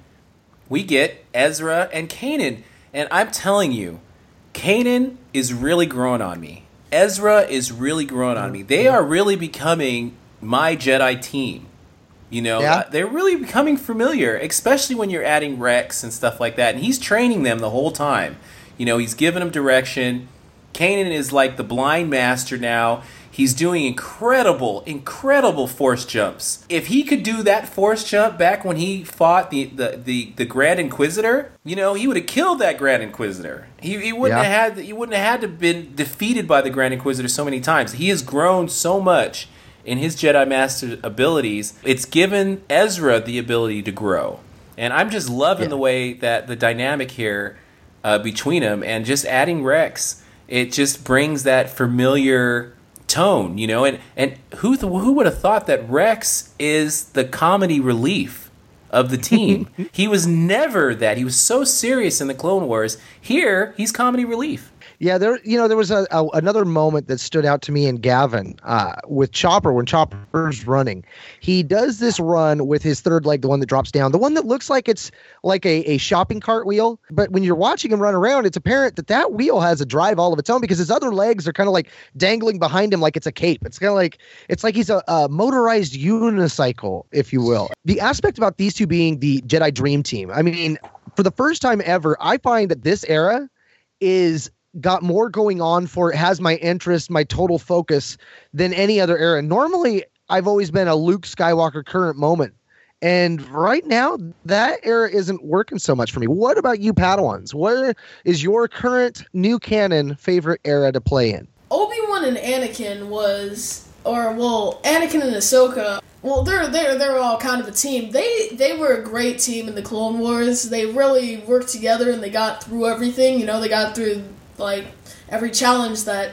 We get Ezra and Kanan, and I'm telling you, Kanan is really growing on me. Ezra is really growing on me. They are really becoming my Jedi team. You know, Yeah. uh, they're really becoming familiar, especially when you're adding Rex and stuff like that. And he's training them the whole time. You know, he's giving them direction. Kanan is like the blind master now. He's doing incredible, incredible force jumps. If he could do that force jump back when he fought the the, the, the Grand Inquisitor, you know, he would have killed that Grand Inquisitor. He, he wouldn't Yeah. have had he wouldn't have had to been defeated by the Grand Inquisitor so many times. He has grown so much in his Jedi Master abilities. It's given Ezra the ability to grow, and I'm just loving Yeah. the way that the dynamic here uh, between them and just adding Rex. It just brings that familiar tone, you know. And and who who would have thought that Rex is the comedy relief of the team? he was never that. He was so serious in the Clone Wars. Here, he's comedy relief. Yeah, there. You know, there was a, a another moment that stood out to me in Gavin uh, with Chopper when Chopper's running. He does this run with his third leg, the one that drops down, the one that looks like it's like a, a shopping cart wheel. But when you're watching him run around, it's apparent that that wheel has a drive all of its own because his other legs are kind of like dangling behind him like it's a cape. It's kind of like it's like he's a, a motorized unicycle, if you will. The aspect about these two being the Jedi Dream Team. I mean, for the first time ever, I find that this era is got more going on for it has my interest my total focus than any other era normally i've always been a luke skywalker current moment and right now that era isn't working so much for me what about you padawans what is your current new canon favorite era to play in Obi Wan and Anakin was, or well, Anakin and Ahsoka. Well, they're they're they're all kind of a team. They they were a great team in the Clone Wars. They really worked together and they got through everything. You know, they got through like every challenge that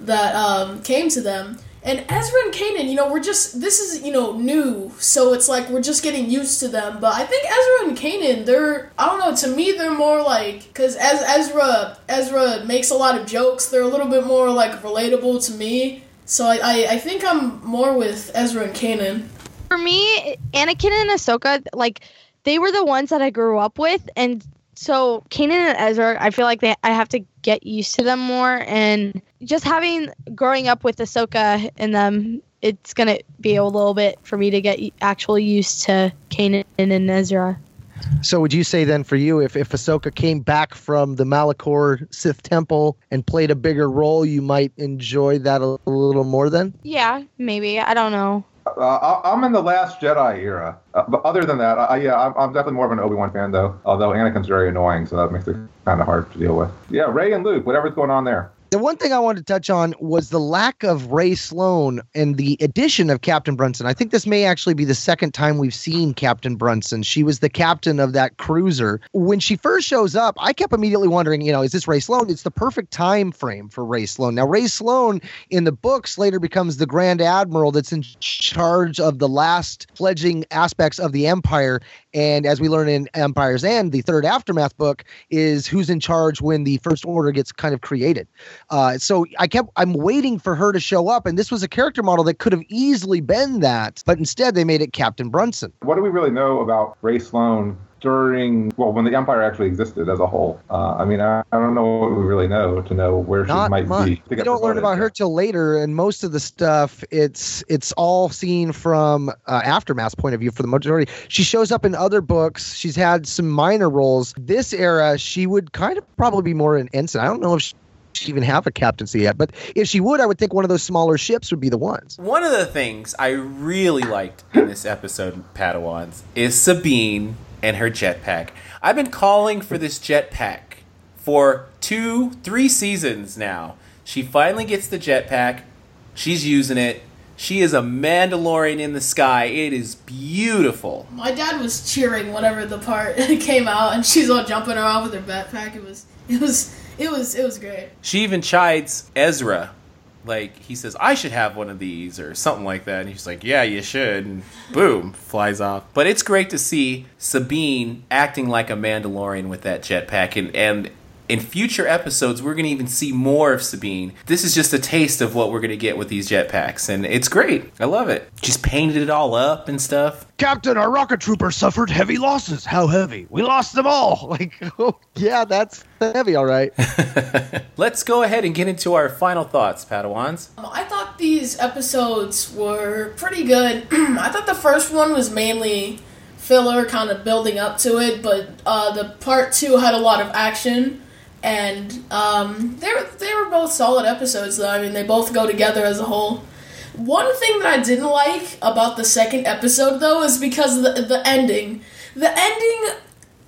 that um, came to them. And Ezra and Kanan, you know, we're just this is you know new, so it's like we're just getting used to them. But I think Ezra and Kanan, they're I don't know. To me, they're more like because as Ezra Ezra makes a lot of jokes, they're a little bit more like relatable to me. So I I, I think I'm more with Ezra and Kanan. For me, Anakin and Ahsoka, like they were the ones that I grew up with, and so Kanan and Ezra, I feel like they I have to get used to them more, and just having growing up with Ahsoka and them, it's gonna be a little bit for me to get actually used to Kanan and Ezra. So would you say then for you if if ahsoka came back from the malachor sith temple and played a bigger role you might enjoy that a, a little more then Yeah, maybe I don't know. uh, I- I'm in the Last Jedi era. Uh, but other than that, I, yeah, I'm, I'm definitely more of an Obi Wan fan though. Although Anakin's very annoying, so that makes it kind of hard to deal with. Yeah, Rey and Luke, whatever's going on there. The one thing I wanted to touch on was the lack of Rae Sloane and the addition of Captain Brunson. I think this may actually be the second time we've seen Captain Brunson. She was the captain of that cruiser. When she first shows up, I kept immediately wondering, you know, is this Rae Sloane? It's the perfect time frame for Rae Sloane. Now, Rae Sloane in the books later becomes the Grand Admiral that's in charge of the last fledgling aspects of the Empire. And as we learn in Empire's End, the third Aftermath book is who's in charge when the First Order gets kind of created. Uh, so I kept I'm waiting for her to show up, and this was a character model that could have easily been that, but instead they made it Captain Brunson. What do we really know about Rae Sloane during well when the Empire actually existed as a whole. Uh, I mean, I, I don't know what we really know to know where Not she might much. be. to We don't learn about her till later, and most of the stuff it's it's all seen from uh, Aftermath's point of view for the majority. She shows up in other books. She's had some minor roles. This era, she would kind of probably be more an ensign. I don't know if she she even have a captaincy yet, but if she would, I would think one of those smaller ships would be the ones. One of the things I really liked in this episode, Padawans, is Sabine and her jetpack. I've been calling for this jetpack for two, three seasons now. She finally gets the jetpack. She's using it. She is a Mandalorian in the sky. It is beautiful. My dad was cheering whenever the part came out, and she's all jumping around with her backpack. It was, it was, it was, it was great. She even chides Ezra. Like, he says, I should have one of these, or something like that. And he's like, Yeah, you should. And boom, flies off. But it's great to see Sabine acting like a Mandalorian with that jetpack. And, and in future episodes, we're going to even see more of Sabine. This is just a taste of what we're going to get with these jetpacks. And it's great. I love it. She's painted it all up and stuff. Captain, our rocket trooper suffered heavy losses. How heavy? We lost them all. Like, oh, yeah, that's heavy, all right. Let's go ahead and get into our final thoughts, Padawans. Um, I thought these episodes were pretty good. I thought the first one was mainly filler, kind of building up to it, but uh, the part two had a lot of action, and um, they were they were both solid episodes. Though I mean, they both go together as a whole. One thing that I didn't like about the second episode, though, is because of the the ending. The ending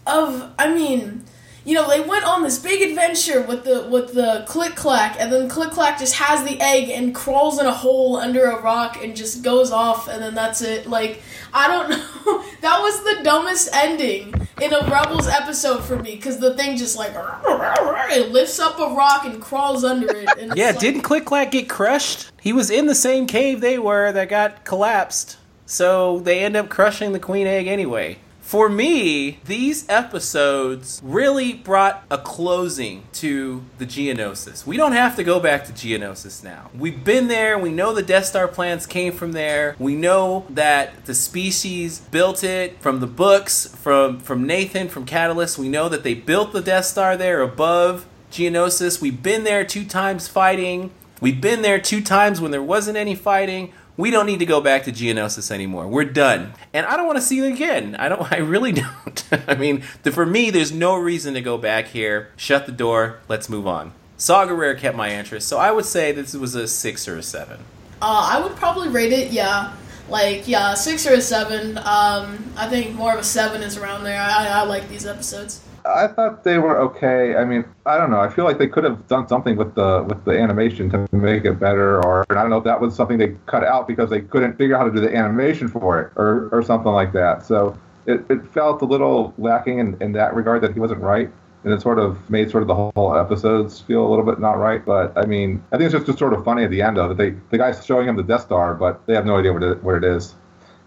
of, I mean, you know, they went on this big adventure with the with the Klik-Klak, and then Klik-Klak just has the egg and crawls in a hole under a rock and just goes off, and then that's it. Like, I don't know. that was the dumbest ending in a Rebels episode for me, because the thing just like it lifts up a rock and crawls under it. And Yeah, like- didn't Klik-Klak get crushed? He was in the same cave they were that got collapsed. So they end up crushing the queen egg anyway. For me, these episodes really brought a closing to the Geonosis. We don't have to go back to Geonosis now. We've been there, we know the Death Star plans came from there. We know that the species built it from the books, from from Nathan, from Catalyst. We know that they built the Death Star there above Geonosis. We've been there two times fighting. We've been there two times when there wasn't any fighting. We don't need to go back to Geonosis anymore. We're done. And I don't want to see it again. I don't I really don't. I mean, the, for me there's no reason to go back here. Shut the door. Let's move on. Saw Gerrera kept my interest. So I would say this was a 6 or a 7. Uh, I would probably rate it, yeah, like yeah, six or a seven. Um, I think more of a seven is around there. I, I like these episodes. I thought they were okay. I mean, I don't know. I feel like they could have done something with the with the animation to make it better, or I don't know if that was something they cut out because they couldn't figure out how to do the animation for it, or or something like that. So it, it felt a little lacking in, in that regard that he wasn't right, and it sort of made sort of the whole episodes feel a little bit not right. But I mean, I think it's just, just sort of funny at the end of it. They the guy's showing him the Death Star, but they have no idea what it, what it is.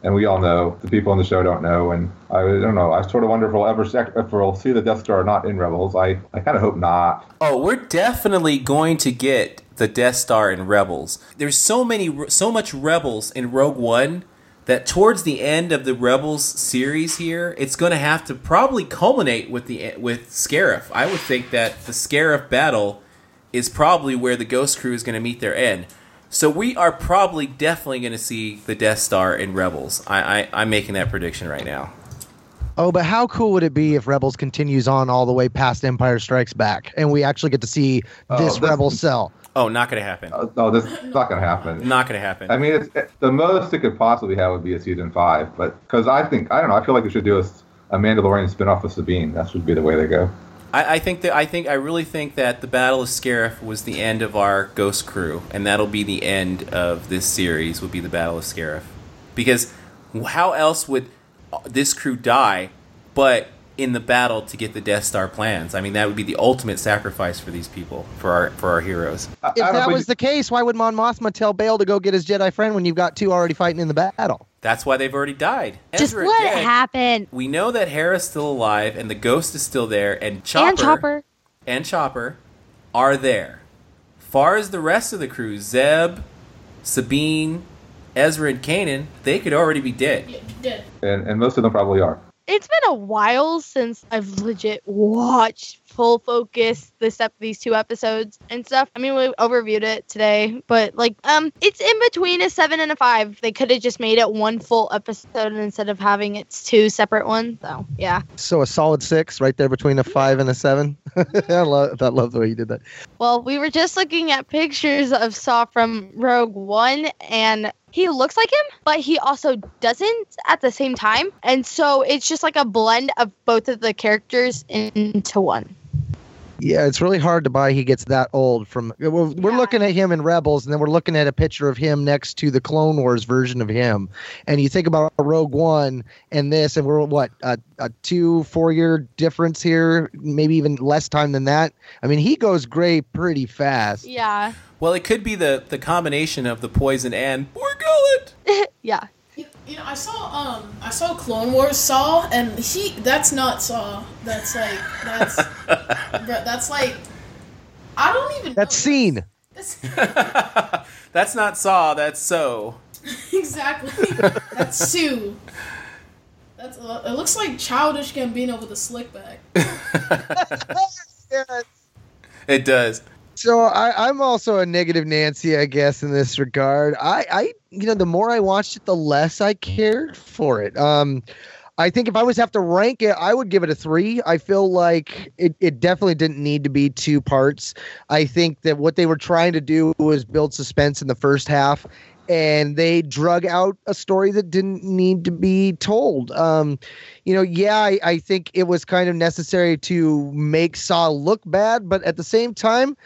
And we all know the people on the show don't know, and I don't know. I sort of wonder if we'll ever if we'll see the Death Star not in Rebels. I, I kind of hope not. Oh, we're definitely going to get the Death Star in Rebels. There's so many, so much Rebels in Rogue One that towards the end of the Rebels series here, it's going to have to probably culminate with the with Scarif. I would think that the Scarif battle is probably where the Ghost Crew is going to meet their end. So we are probably definitely going to see the Death Star in Rebels. I, I I'm making that prediction right now. Oh, but how cool would it be if Rebels continues on all the way past Empire Strikes Back, and we actually get to see Oh, this this- Rebel cell? Oh, not going to happen. Uh, no, this is not going to happen. Not going to happen. I mean, it's, it, the most it could possibly have would be a season five, but because I think I don't know, I feel like we should do a, s- a Mandalorian spin-off of Sabine. That should be the way they go. I, I think that I think I really think that the Battle of Scarif was the end of our Ghost Crew, and that'll be the end of this series. Would be the Battle of Scarif, because how else would uh, this crew die, but in the battle to get the Death Star plans? I mean, that would be the ultimate sacrifice for these people, for our for our heroes. I- I If that was the case, why would Mon Mothma tell Bail to go get his Jedi friend when you've got two already fighting in the battle? That's why they've already died. Just Ezra let dead. it happen. We know that Hera's still alive, and the Ghost is still there, and Chopper And Chopper. and Chopper are there. Far as the rest of the crew, Zeb, Sabine, Ezra, and Kanan, they could already be dead. Yeah, dead. and, and most of them probably are. it's been a while since I've legit watched full focus this up these two episodes and stuff. I mean, we overviewed it today, but like, um, it's in between a seven and a five. They could have just made it one full episode instead of having its two separate ones. So yeah. So a solid six right there between a five and a seven. I love, I love the way you did that. Well, we were just looking at pictures of Saw from Rogue One, and he looks like him, but he also doesn't at the same time. And so it's just like a blend of both of the characters into one. Yeah, it's really hard to buy. He gets that old from. We're, we're Yeah. looking at him in Rebels, and then we're looking at a picture of him next to the Clone Wars version of him. And you think about Rogue One and this, and we're what a, a two, four year difference here, maybe even less time than that. I mean, he goes gray pretty fast. Yeah. Well, it could be the the combination of the poison and Bor Gullet. Yeah. You, you know, I saw um, I saw Clone Wars Saw, and he that's not Saw. That's like that's that's like I don't even. That's know. scene. That's, That's not Saw. That's so. exactly. That's Sue. That's uh, it. Looks like childish Gambino with a slick back. It does. So I, I'm also a negative Nancy, I guess, in this regard. I, I, you know, the more I watched it, the less I cared for it. Um, I think if I was to have to rank it, I would give it a three. I feel like it, it definitely didn't need to be two parts. I think that what they were trying to do was build suspense in the first half, and they drug out a story that didn't need to be told. Um, you know, yeah, I, I think it was kind of necessary to make Saw look bad, but at the same time,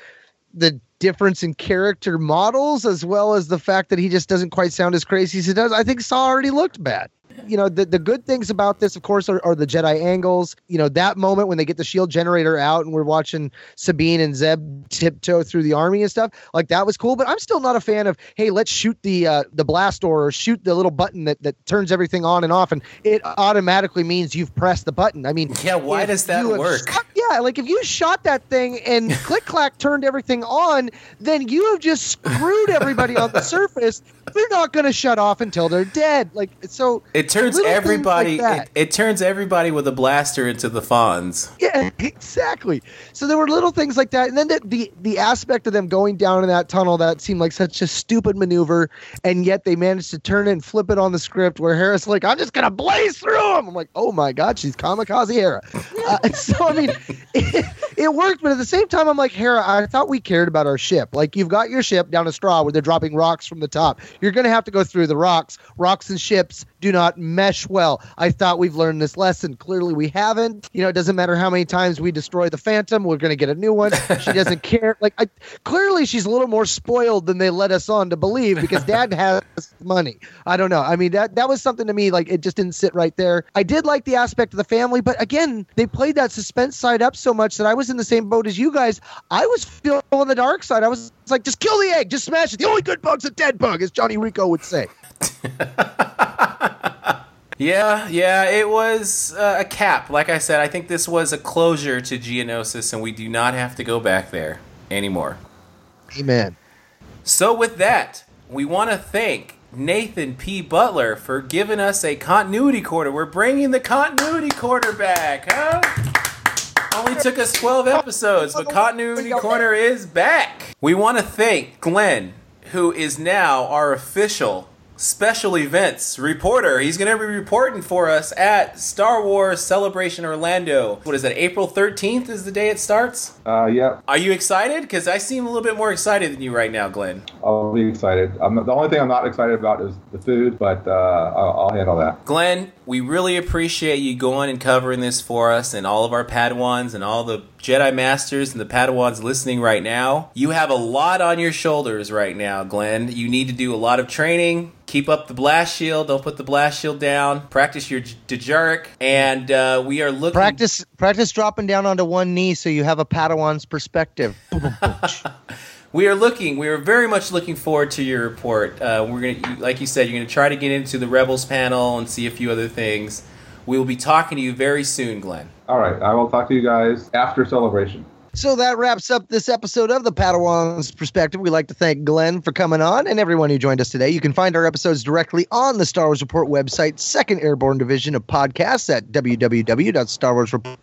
the difference in character models as well as the fact that he just doesn't quite sound as crazy as he does, I think Saw already looked bad. You know, the, the good things about this, of course, are, are the Jedi angles. You know, that moment when they get the shield generator out and we're watching Sabine and Zeb tiptoe through the army and stuff, like that was cool. But I'm still not a fan of, hey, let's shoot the uh, the blast door or shoot the little button that, that turns everything on and off, and it automatically means you've pressed the button. I mean, Yeah, why does that work? shot- yeah, like if you shot that thing and Klik-Klak turned everything on, then you have just screwed everybody on the surface. They're not going to shut off until they're dead. Like so, It turns little everybody. like it, it turns everybody with a blaster into the Fonz. Yeah, exactly. So there were little things like that, and then the, the the aspect of them going down in that tunnel that seemed like such a stupid maneuver, and yet they managed to turn it and flip it on the script where Hera's like, I'm just gonna blaze through him. I'm like, oh my god, she's kamikaze Hera. uh, so I mean, it, it worked, but at the same time, I'm like, Hera, I thought we cared about our ship. Like you've got your ship down a straw where they're dropping rocks from the top. You're gonna have to go through the rocks. Rocks and ships do not mesh well. I thought we've learned this lesson. Clearly, we haven't. You know, it doesn't matter how many times we destroy the Phantom, we're going to get a new one. She doesn't care. Like, I, clearly, she's a little more spoiled than they let us on to believe because Dad has money. I don't know. I mean, that that was something to me. Like, it just didn't sit right there. I did like the aspect of the family, but again, they played that suspense side up so much that I was in the same boat as you guys. I was feeling on the dark side. I was like, just kill the egg, just smash it. The only good bug's a dead bug, as Johnny Rico would say. Yeah, yeah, it was uh, a cap. Like I said, I think this was a closure to Geonosis, and we do not have to go back there anymore. Amen. So, with that, we want to thank Nathan P. Butler for giving us a Continuity Corner. We're bringing the Continuity Corner back, huh? Only took us 12 episodes, but Continuity Corner is back. We want to thank Glenn, who is now our official special events reporter. He's going to be reporting for us at Star Wars Celebration Orlando. What is that, April 13th is the day it starts? Uh, yeah, Are you excited? Because I seem a little bit more excited than you right now, Glenn. I'll be excited. I'm, the only thing I'm not excited about is the food, but uh, I'll, I'll handle that. Glenn, we really appreciate you going and covering this for us and all of our Padawans and all the Jedi Masters and the Padawans listening right now. You have a lot on your shoulders right now, Glenn. You need to do a lot of training. Keep up the blast shield. Don't put the blast shield down. Practice your Dejarik. And uh, we are looking. Practice practice dropping down onto one knee so you have a Padawan's perspective. We are looking. We are very much looking forward to your report. Uh, we're gonna, like you said, you're gonna try to get into the Rebels panel and see a few other things. We will be talking to you very soon, Glenn. All right, I will talk to you guys after celebration. So that wraps up this episode of the Padawan's Perspective. We'd like to thank Glenn for coming on and everyone who joined us today. You can find our episodes directly on the Star Wars Report website, Second Airborne Division of Podcasts at www.starwarsreport.com.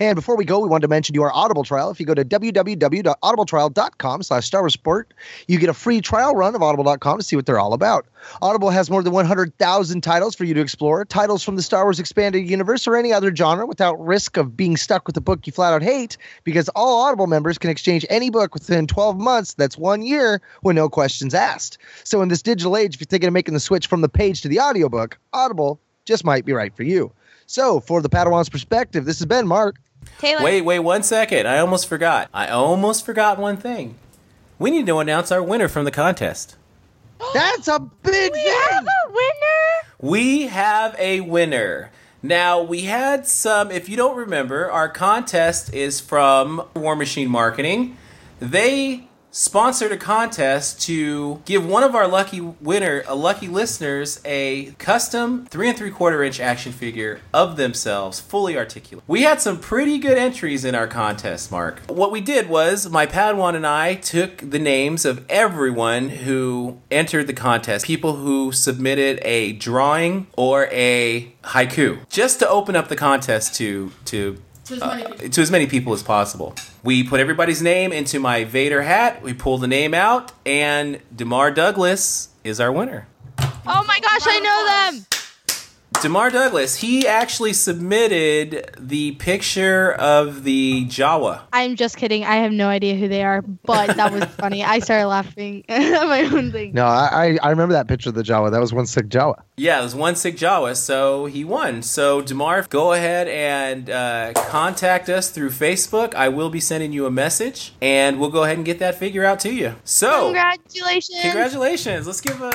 And before we go, we wanted to mention your Audible trial. If you go to www.audibletrial.com slash Star Wars Report, you get a free trial run of audible.com to see what they're all about. Audible has more than 100,000 titles for you to explore, titles from the Star Wars expanded universe or any other genre without risk of being stuck with a book you flat out hate because all Audible members can exchange any book within 12 months, that's one year, with no questions asked. So in this digital age, if you're thinking of making the switch from the page to the audiobook, Audible just might be right for you. So for the Padawan's perspective, this has been Mark. Taylor. Wait, wait one second. I almost forgot. I almost forgot one thing. We need to announce our winner from the contest. That's a big We thing. have a winner. We have a winner. Now, we had some, if you don't remember, our contest is from War Machine Marketing. They sponsored a contest to give one of our lucky winner, a lucky listeners, a custom three and three quarter inch action figure of themselves, fully articulate. We had some pretty good entries in our contest, Mark. What we did was my Padawan and I took the names of everyone who entered the contest, people who submitted a drawing or a haiku, just to open up the contest to to To as many people. Uh, to as many people as possible. We put everybody's name into my Vader hat. We pull the name out, and Demar Douglas is our winner. Oh my gosh, I know them. Demar Douglas, he actually submitted the picture of the Jawa. I'm just kidding. I have no idea who they are, but that was funny. I started laughing at my own thing. No, I, I I remember that picture of the Jawa. That was one sick Jawa. Yeah, it was one sick Jawa, so he won. So Demar, go ahead and uh, contact us through Facebook. I will be sending you a message, and we'll go ahead and get that figure out to you. So, Congratulations. congratulations! Let's give a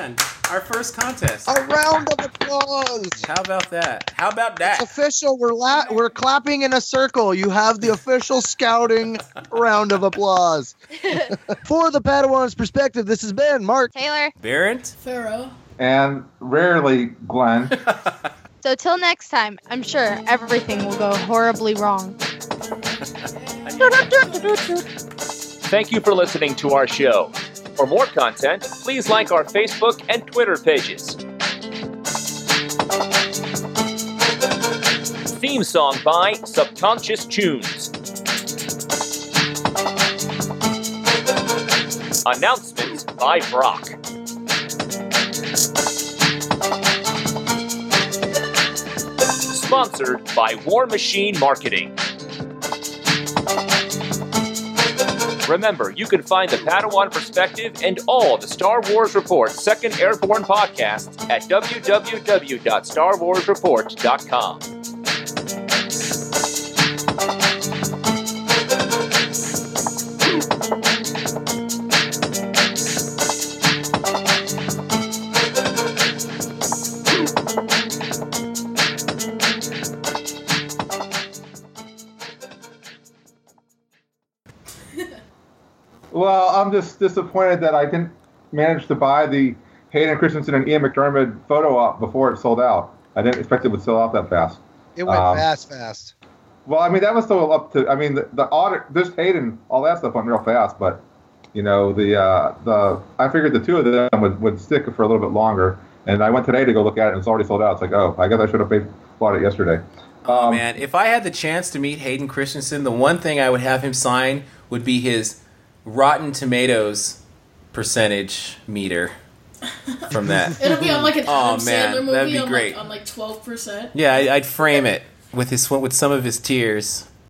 hand. Our first contest. A round of applause. How about that? How about It's that? official. We're la- we're clapping in a circle. You have the official scouting round of applause. For the Padawan's perspective, this has been Mark. Taylor. Barrett? Pharaoh. And rarely Glenn. So till next time, I'm sure everything will go horribly wrong. Thank you for listening to our show. For more content, please like our Facebook and Twitter pages. Theme song by Subconscious Tunes. Announcements by Brock. Sponsored by War Machine Marketing. Remember, you can find the Padawan Perspective and all the Star Wars Report Second Airborne podcasts at www.starwarsreport.com. I'm just disappointed that I didn't manage to buy the Hayden Christensen and Ian McDiarmid photo op before it sold out. I didn't expect it would sell out that fast. It went Um, fast, fast. Well, I mean that was still up to. I mean the, the audit, just Hayden, all that stuff went real fast, but you know the uh, the I figured the two of them would, would stick for a little bit longer. And I went today to go look at it, and it's already sold out. It's like, oh, I guess I should have paid, bought it yesterday. Oh Um, man, if I had the chance to meet Hayden Christensen, the one thing I would have him sign would be his Rotten Tomatoes percentage meter from that. It'll be on like an Oh, Adam man, Sandler movie that'd be on, great. Like, on like twelve percent. Yeah, I- I'd frame it with his with some of his tears.